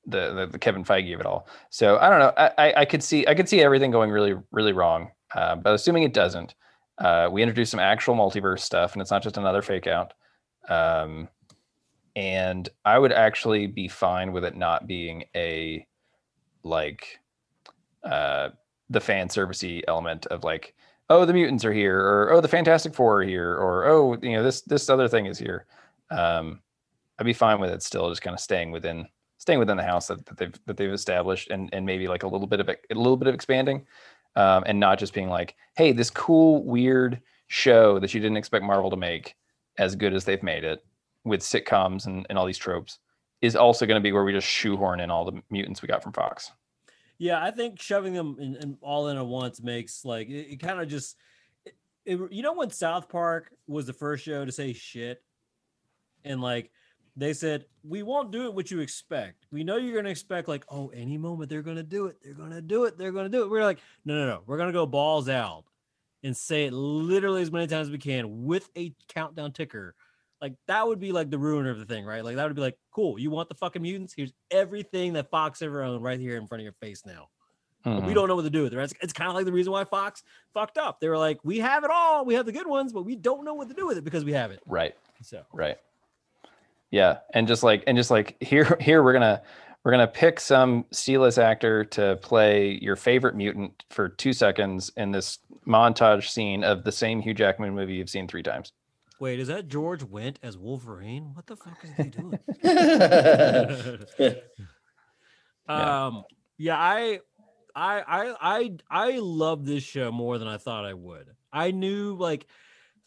the, the the Kevin Feige of it all. So I don't know. I, I I could see I could see everything going really really wrong. Uh, but assuming it doesn't, uh, we introduce some actual multiverse stuff, and it's not just another fake out. Um, and I would actually be fine with it not being a like uh the fan servicey element of like oh the mutants are here or oh the fantastic four are here or oh you know this this other thing is here. Um i'd be fine with it still just kind of staying within staying within the house that, that they've that they've established and and maybe like a little bit of it- a little bit of expanding um and not just being like hey this cool weird show that you didn't expect marvel to make as good as they've made it with sitcoms and, and all these tropes is also going to be where we just shoehorn in all the mutants we got from fox Yeah, I think shoving them in, in all in at once makes like it, it kind of just it, it- you know when South Park was the first show to say shit and like they said we won't do it what you expect. We know you're gonna expect like oh any moment they're gonna do it, they're gonna do it, they're gonna do it. We're like no no no, we're gonna go balls out and say it literally as many times as we can with a countdown ticker. Like that would be like the ruiner of the thing, right? Like that would be like, cool, you want the fucking mutants? Here's everything that Fox ever owned right here in front of your face now. But we mm-hmm. don't know what to do with it. Right? It's, it's kind of like the reason why Fox fucked up. They were like, we have it all, we have the good ones, but we don't know what to do with it because we have it. right So Right. Yeah, and just like and just like here [LAUGHS] here we're gonna we're gonna pick some C-list actor to play your favorite mutant for two seconds in this montage scene of the same Hugh Jackman movie you've seen three times. Wait, is that George Wendt as Wolverine? What the fuck is he doing? [LAUGHS] [LAUGHS] Yeah. Um, yeah, I, I, I, I, I love this show more than I thought I would. I knew like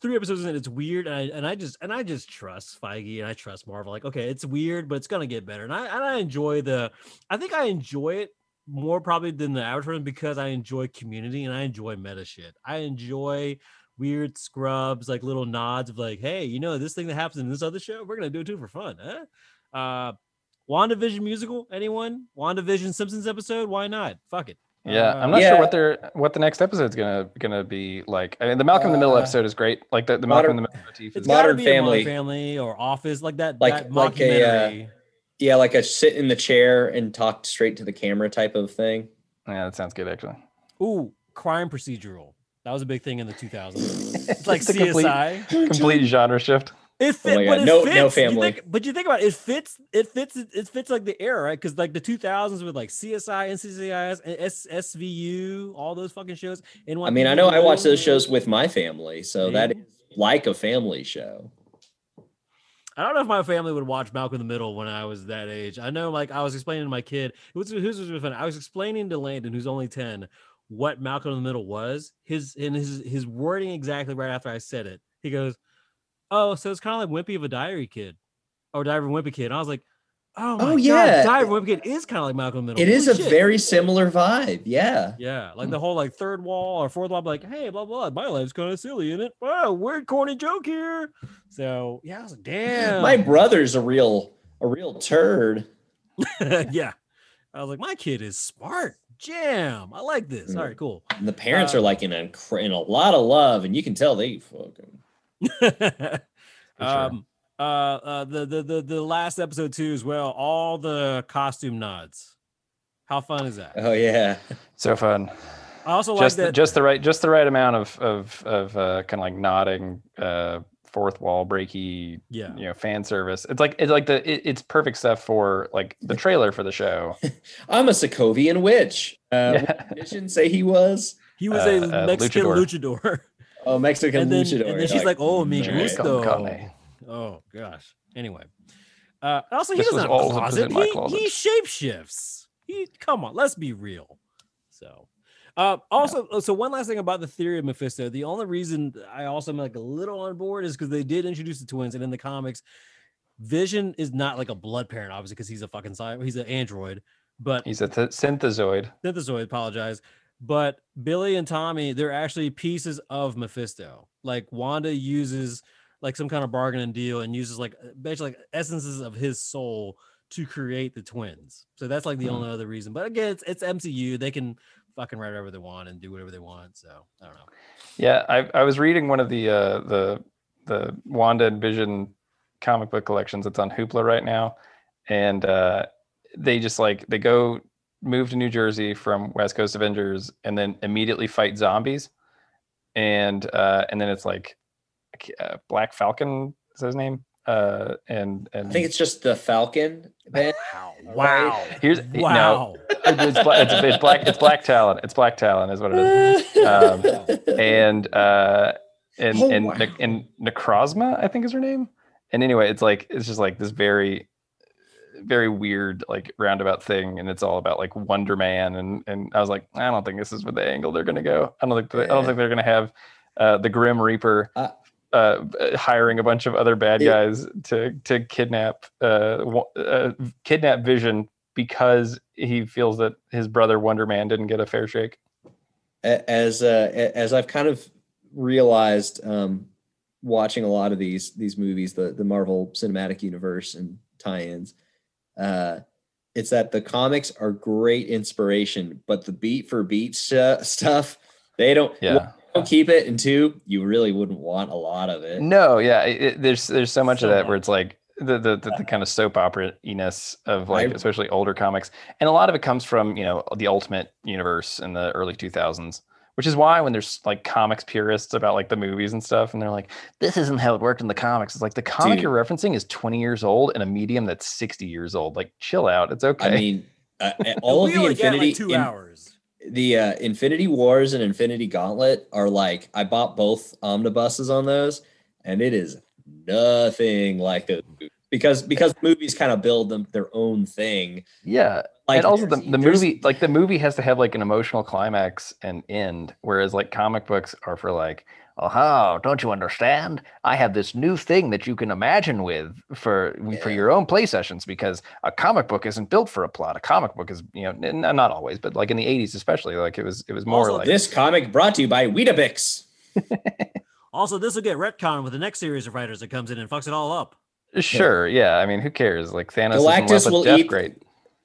three episodes and it's weird, and I and I just and I just trust Feige and I trust Marvel. Like, okay, it's weird, but it's gonna get better, and I and I enjoy the. I think I enjoy it more probably than the average person because I enjoy Community and I enjoy meta shit. I enjoy weird scrubs, like little nods of like, hey, you know, this thing that happens in this other show, we're gonna do it too for fun, huh? Uh WandaVision musical, anyone? WandaVision Simpsons episode? Why not? Fuck it. Yeah, Uh, I'm not Yeah. sure what they're what the next episode's gonna gonna be like. I mean, the Malcolm in the Middle Uh, episode is great. Like the, the Malcolm in Modern- the Middle motif is Modern be Modern Family. family or Office, like that. Like- that like a, uh, yeah, like a sit in the chair and talk straight to the camera type of thing. yeah, that sounds good actually. Ooh, crime procedural. That was a big thing in the 2000s. [LAUGHS] It's like the complete- CSI. Complete genre shift. It oh fit, Oh but it no- fits. no You family. think- but you think about it, it fits. It fits. It fits like the era, right? Because like the 2000s with like CSI, NCCIS, and S, SVU, all those fucking shows. I mean, I know I watch those shows with my family, so that See? is like a family show. I don't know if my family would watch Malcolm in the Middle when I was that age. I know, like, I was explaining to my kid, it was, it was really fun. I was explaining to Landon, who's only 10, what Malcolm in the Middle was. His and his his wording exactly right after I said it. He goes, Oh, so it's kind of like Wimpy of a Diary Kid or Diary of a Wimpy Kid. And I was like, Oh, oh my Oh, God, yeah. Diary of a Wimpy Kid is kind of like Malcolm in the Middle. It is a shit. very similar vibe. Yeah. Yeah, like mm. the whole like third wall or fourth wall, like, hey, blah blah, my life's kind of silly, isn't it? Wow, weird corny joke here. So yeah, I was like, [LAUGHS] damn. My brother's a real a real turd. [LAUGHS] yeah. I was like, my kid is smart. Jam. I like this. All right, cool. And the parents Uh, are like in a in a lot of love, and you can tell they fucking [LAUGHS] sure. um uh, uh the, the the the last episode too as well, all the costume nods. How fun is that? Oh yeah. So fun. I also just like the, that just the right just the right amount of of of uh, kind of like nodding uh, fourth wall breaky yeah. you know fan service. It's like it's like the it, it's perfect stuff for like the trailer for the show. [LAUGHS] I'm a Sokovian witch. Uh, [LAUGHS] Yeah. what did Vision say he was? He was Uh, a uh, Mexican luchador. luchador. [LAUGHS] Oh, Mexican and then, luchador. and then she's like, "Oh, mi "Man." gusto." Carne. Oh gosh. Anyway, uh, also he This doesn't have a all that was closet. He, closet. he shapeshifts. He come on, let's be real. So, uh, also, uh, so one last thing about the theory of Mephisto. The only reason I also am like a little on board is because they did introduce the twins, and in the comics, Vision is not like a blood parent, obviously, because he's a fucking cyber. He's an android, but He's a th- synthezoid. synthezoid apologize but billy and tommy they're actually pieces of mephisto like wanda uses like some kind of bargaining deal and uses like basically like essences of his soul to create the twins so that's like the Hmm. only other reason but again it's, it's mcu they can fucking write whatever they want and do whatever they want so i don't know Yeah, I I was reading one of the uh, the the Wanda and Vision comic book collections. It's on Hoopla right now, and uh, they just like they go move to New Jersey from West Coast Avengers, and then immediately fight zombies, and uh, and then it's like uh, Black Falcon is his name, uh, and and I think it's just the Falcon. Ben. wow wow. here's no, wow it's, it's, it's black it's Black Talon. It's Black Talon is what it is. Um, and uh and Oh, and wow. Ne- and Necrozma, I think is her name. And anyway, it's like it's just like this very very weird like roundabout thing and it's all about like Wonder Man and and I was like I don't think this is where the angle they're going to go. I don't think they, i don't think they're going to have uh the Grim Reaper Uh, uh, hiring a bunch of other bad guys to to kidnap uh, uh kidnap Vision because he feels that his brother Wonder Man didn't get a fair shake. As uh, as I've kind of realized um, watching a lot of these these movies, the the Marvel Cinematic Universe and tie-ins, uh, it's that the comics are great inspiration, but the beat for beat stu- stuff they don't Yeah. Don't keep it, and two, you really wouldn't want a lot of it. No, yeah, it, it- there's there's so much So of that where it's like the the, the, the kind of soap opera ness of like I- especially older comics, and a lot of it comes from you know the Ultimate Universe in the early 2000s, which is why when there's like comics purists about like the movies and stuff, and they're like, this isn't how it worked in the comics. It's like the comic Dude. you're referencing is 20 years old in a medium that's 60 years old. Like, chill out, it's okay. I mean, uh, [LAUGHS] all of the only get, like, Infinity two in- hours the uh, Infinity Wars and Infinity Gauntlet are like I bought both omnibuses on those, and it is nothing like those. Because because movies kind of build them their own thing. yeah, Like and also the, the movie like the movie has to have like an emotional climax and end whereas like comic books are for like oh don't you understand i have this new thing that you can imagine with for for your own play sessions because a comic book isn't built for a plot a comic book is you know n- not always but like in the 80s especially like it was it was more Also, like This comic brought to you by Weetabix. [LAUGHS] also this will get retcon with the next series of writers that comes in and fucks it all up sure yeah i mean who cares like thanos is in love Galactus will eat- great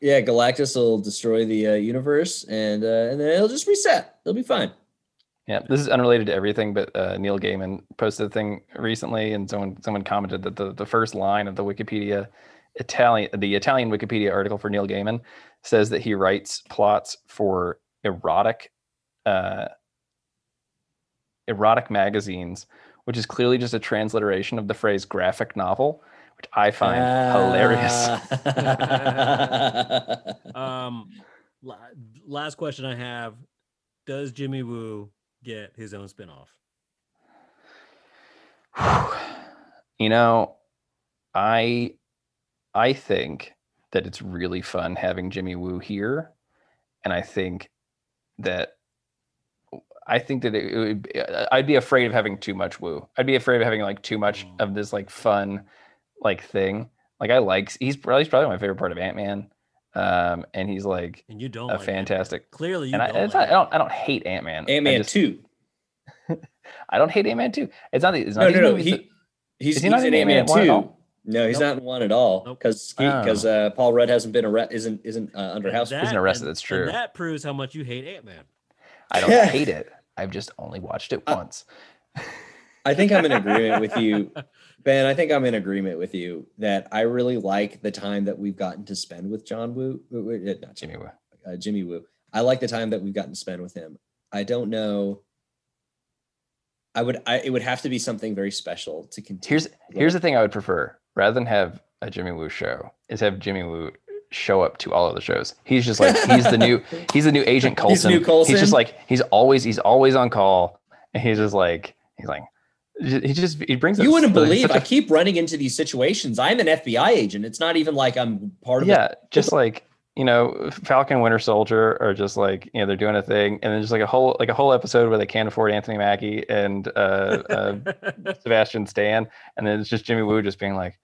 Yeah, Galactus will destroy the uh, universe, and uh, and then it'll just reset. It'll be fine. Yeah, this is unrelated to everything, but uh, Neil Gaiman posted a thing recently, and someone someone commented that the, the first line of the Wikipedia Italian the Italian Wikipedia article for Neil Gaiman says that he writes plots for erotic uh, erotic magazines which is clearly just a transliteration of the phrase graphic novel, which I find hilarious. [LAUGHS] Um, last question I have: Does Jimmy Woo get his own spinoff? [SIGHS] you know, I I think that it's really fun having Jimmy Woo here, and I think that I think that it, it would. Be, I'd be afraid of having too much Woo. I'd be afraid of having like too much Mm. of this like fun, like thing. Like I like he's probably he's probably my favorite part of Ant Man, um, and he's like And you don't a like Ant-Man. fantastic. Clearly, you And I, don't. it's like not, I don't I don't hate Ant Man. Ant Man two. [LAUGHS] I don't hate Ant Man two. It's not. the- It's not No, no, no. movies that- He, he's, Is he he's not in in Ant Man Ant-Man one at two. No, he's Nope. not in one at all Nope. because Oh. because uh, Paul Rudd hasn't been arrested. Isn't isn't uh, under And house. that- Isn't arrested, and- that's true. That proves how much you hate Ant Man. I don't hate it. I've just only watched it once. [LAUGHS] I think I'm in agreement with you, [LAUGHS] Ben. I think I'm in agreement with you that I really like the time that we've gotten to spend with John Woo. uh, uh, Not Jimmy Woo. uh, Jimmy Woo. I like the time that we've gotten to spend with him. I don't know. I would. I, it would have to be something very special to continue. Here's here's the thing I would prefer rather than have a Jimmy Woo show is have Jimmy Woo show up to all of the shows. He's just like he's the new [LAUGHS] he's the new Agent He's new Coulson? He's just like he's always he's always on call and he's just like he's like he just he brings You wouldn't believe. I keep running into these situations. I'm an FBI agent. It's not even like I'm part of. yeah, just like you know, Falcon Winter Soldier are just like you know they're doing a thing, and then just like a whole like a whole episode where they can't afford Anthony Mackie and uh, uh, [LAUGHS] Sebastian Stan, and then it's just Jimmy Woo just being like,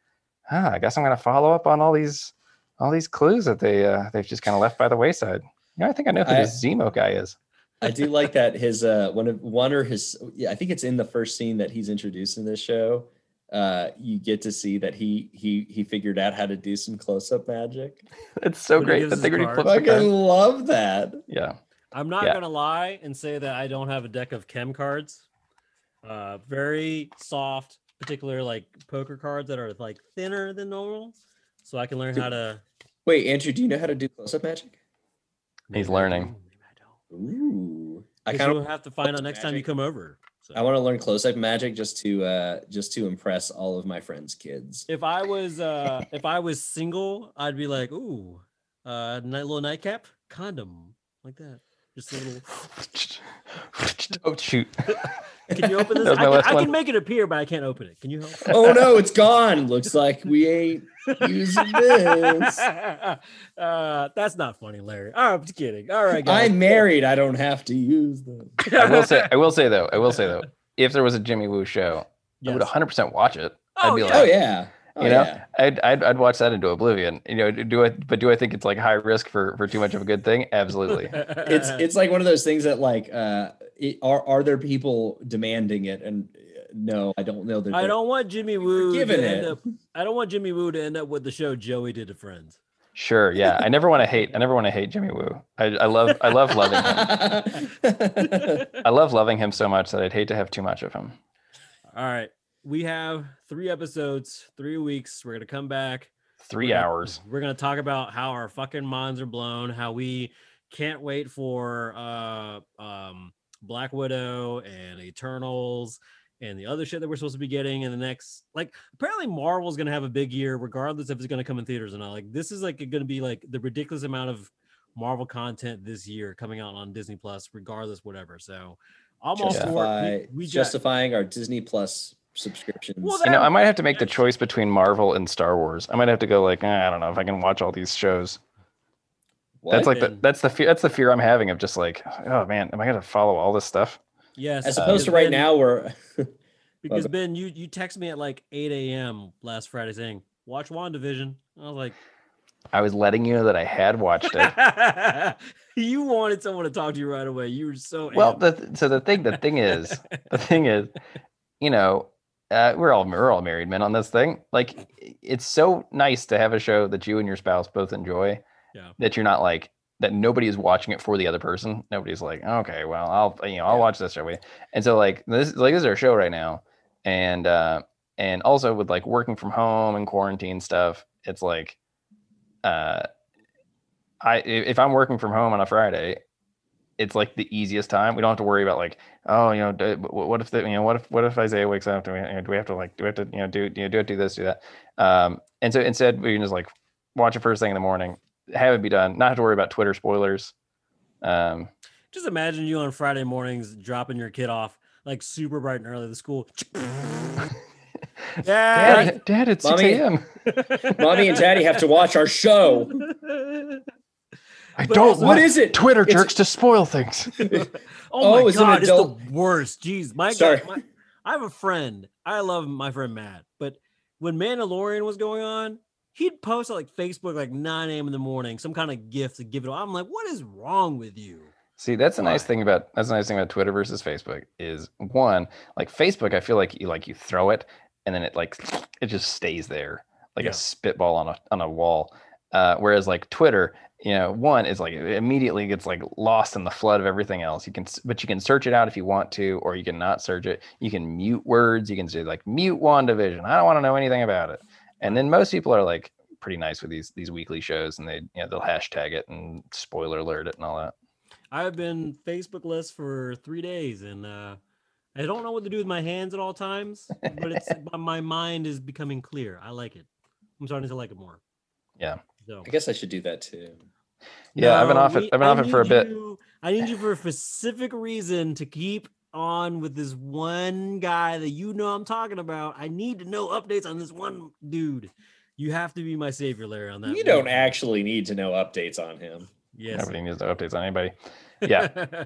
"Ah, I guess I'm gonna follow up on all these all these clues that they uh, they've just kind of left by the wayside." You know, I think I know who I- this Zemo guy is. I do like that his uh one of one or his yeah I think it's in the first scene that he's introduced in this show. Uh, you get to see that he he he figured out how to do some close up magic. [LAUGHS] It's so When great gives that his they already card. flipped the Fucking card. love that. Yeah, I'm not Yeah. gonna lie and say that I don't have a deck of chem cards. Uh, very soft, particular like poker cards that are like thinner than normal, so I can learn how to. Wait, Andrew, do you know how to do close up magic? He's Maybe learning. do, maybe I don't. Ooh, I kind of have to find out close-up next time you come over. So. I want to learn close up magic just to uh just to impress all of my friends' kids. if I was uh if I was single, I'd be like, ooh, uh, night little nightcap, condom, like that. Just a little. [LAUGHS] oh shoot! [LAUGHS] Can you open this? I, can, I can make it appear, but I can't open it. Can you help? oh no, it's gone. Looks like we ain't using this. [LAUGHS] uh, that's not funny, Larry. Oh, I'm just kidding. All right, guys. I'm married. I don't have to use them. I will say, I will say though, I will say though, if there was a Jimmy Woo show, I would 100 percent watch it. I'd Oh, be yeah. like, Oh yeah. Oh, you know, yeah. I'd, I'd I'd watch that into oblivion. You know, do I? But do I think it's like high risk for for too much of a good thing? Absolutely. [LAUGHS] it's [LAUGHS] it's like one of those things that like uh it, are are there people demanding it and uh, no i don't know that I don't want Jimmy Woo to given end it. up. I don't want Jimmy Woo to end up with the show Joey did to Friends. Sure. Yeah. I never want to hate. I never want to hate Jimmy Woo. I, I love I love loving him. [LAUGHS] I love loving him so much that I'd hate to have too much of him. All right, we have three episodes, three weeks. We're gonna come back. Three We're gonna- hours. We're gonna talk about how our fucking minds are blown, how we can't wait for uh um Black Widow and Eternals and the other shit that we're supposed to be getting in the next like apparently Marvel's gonna have a big year regardless if it's gonna come in theaters or not. Like this is like gonna be like the ridiculous amount of Marvel content this year coming out on Disney Plus, regardless, whatever. So I'm all for justify. We, we ju- justifying our disney plus subscriptions Well, You know, I might have to make the choice between Marvel and Star Wars. I might have to go like, eh, I don't know if I can watch all these shows. That's like the that's the fear that's the fear I'm having of just like, oh man, am I gonna follow all this stuff? yes, as uh, opposed to right Ben- now we're [LAUGHS] Because Ben, you you text me at like 8 a.m. last Friday saying, watch WandaVision. I was like, I was letting you know that I had watched it. [LAUGHS] you wanted someone to talk to you right away. You were so well, amped. the so the thing the thing is the thing is, [LAUGHS] you know, uh, we're all we're all married men on this thing. Like, it's so nice to have a show that you and your spouse both enjoy. Yeah. That you're not like that. Nobody is watching it for the other person. Nobody's like, okay, well, I'll you know I'll Yeah. watch this show. with you." And so like this like this is our show right now, and uh and also with like working from home and quarantine stuff, it's like, uh, i- if I'm working from home on a Friday, it's like the easiest time. We don't have to worry about like, oh, you know, what if the, you know, what if what if Isaiah wakes up? Do we, you know, do we have to like, do we have to, you know, do you know, do it, do this, do that? Um, and so instead, we can just like watch it first thing in the morning, have it be done, not have to worry about Twitter spoilers. Um, Just imagine you on Friday mornings dropping your kid off like super bright and early to school. [LAUGHS] [LAUGHS] yeah. Dad, Dad, it's six a.m. Mommy and Daddy have to watch our show. [LAUGHS] I But don't also- What want is it? Twitter It's- jerks to spoil things. oh, [LAUGHS] Oh, my [LAUGHS] it's an god, adult- it's the worst. Jeez, my Sorry. God, my- I have a friend. I love my friend Matt, but when Mandalorian was going on, he'd post on like Facebook like 9 a.m. in the morning, some kind of gift to give it. I'm like, what is wrong with you? See, that's a nice Why? thing about that's a nice thing about Twitter versus Facebook is one, like Facebook, I feel like you like you throw it and then it like it just stays there like Yeah. a spitball on a on a wall. Uh, whereas like Twitter, you know, one is like it immediately gets like lost in the flood of everything else. You can, but you can search it out if you want to, or you can not search it. You can mute words. You can say like mute WandaVision. I don't want to know anything about it. And then most people are like pretty nice with these these weekly shows, and they you know they'll hashtag it and spoiler alert it and all that. I've been Facebookless for three days and uh, I don't know what to do with my hands at all times, but it's [LAUGHS] my mind is becoming clear. I like it. I'm starting to like it more. Yeah. So I guess I should do that too. Yeah, I've been No, off it- I've been I off it for a bit. you- I need you for a specific reason to keep on with this one guy that you know I'm talking about. I need to know updates on this one dude. You have to be my savior, Larry, on that. You don't actually need to know updates on him. Yes. Nobody needs no updates on anybody. [LAUGHS] Yeah.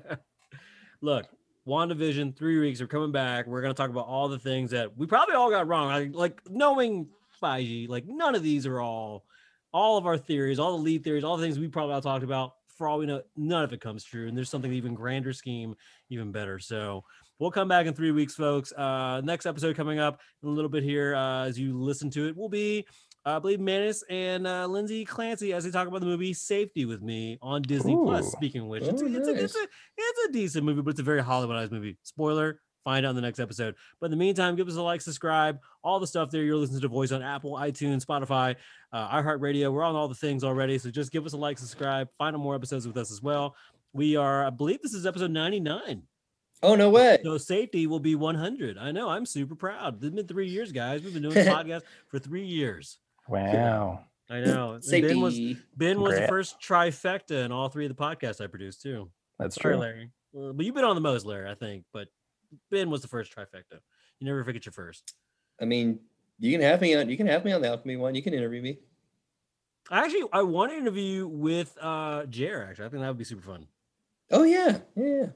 Look, WandaVision, three weeks. We're coming back. We're gonna talk about all the things that we probably all got wrong. I, like knowing Feige, like none of these are all all of our theories, all the lead theories, all the things we probably all talked about. For all we know, none of it comes true. And there's something even grander scheme, even better. So we'll come back in three weeks, folks. Uh next episode coming up in a little bit here. Uh as you listen to it, will be uh, I believe Manis and uh, Lindsay Clancy as they talk about the movie Safety with Me on Disney Plus. Speaking of which, it's, Oh, a, it's, a, it's, a, it's a decent movie, but it's a very Hollywoodized movie. Spoiler, find out in the next episode. But in the meantime, give us a like, subscribe, all the stuff there. You're listening to Voice on Apple, iTunes, Spotify, uh, iHeartRadio. We're on all the things already. So just give us a like, subscribe, find out more episodes with us as well. We are, I believe this is episode 99. Oh no way! So safety will be 100. I know. I'm super proud. It's been three years, guys. We've been doing this [LAUGHS] podcast for three years. Wow. [LAUGHS] I know. And Ben was Safety. Ben was the first trifecta in all three of the podcasts I produced too. That's Sorry, true. Larry. Uh, but you've been on the most, Larry, I think. But Ben was the first trifecta. You never forget your first. I mean, you can have me on. You can have me on the alchemy one. You can interview me. I actually I want to interview with uh Jer. Actually, I think that would be super fun. Oh yeah, yeah.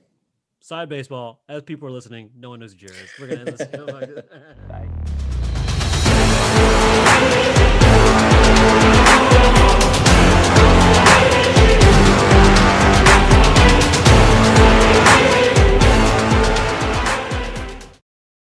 Side baseball. As people are listening, no one knows who Jer is. We're gonna end this. [LAUGHS] Bye.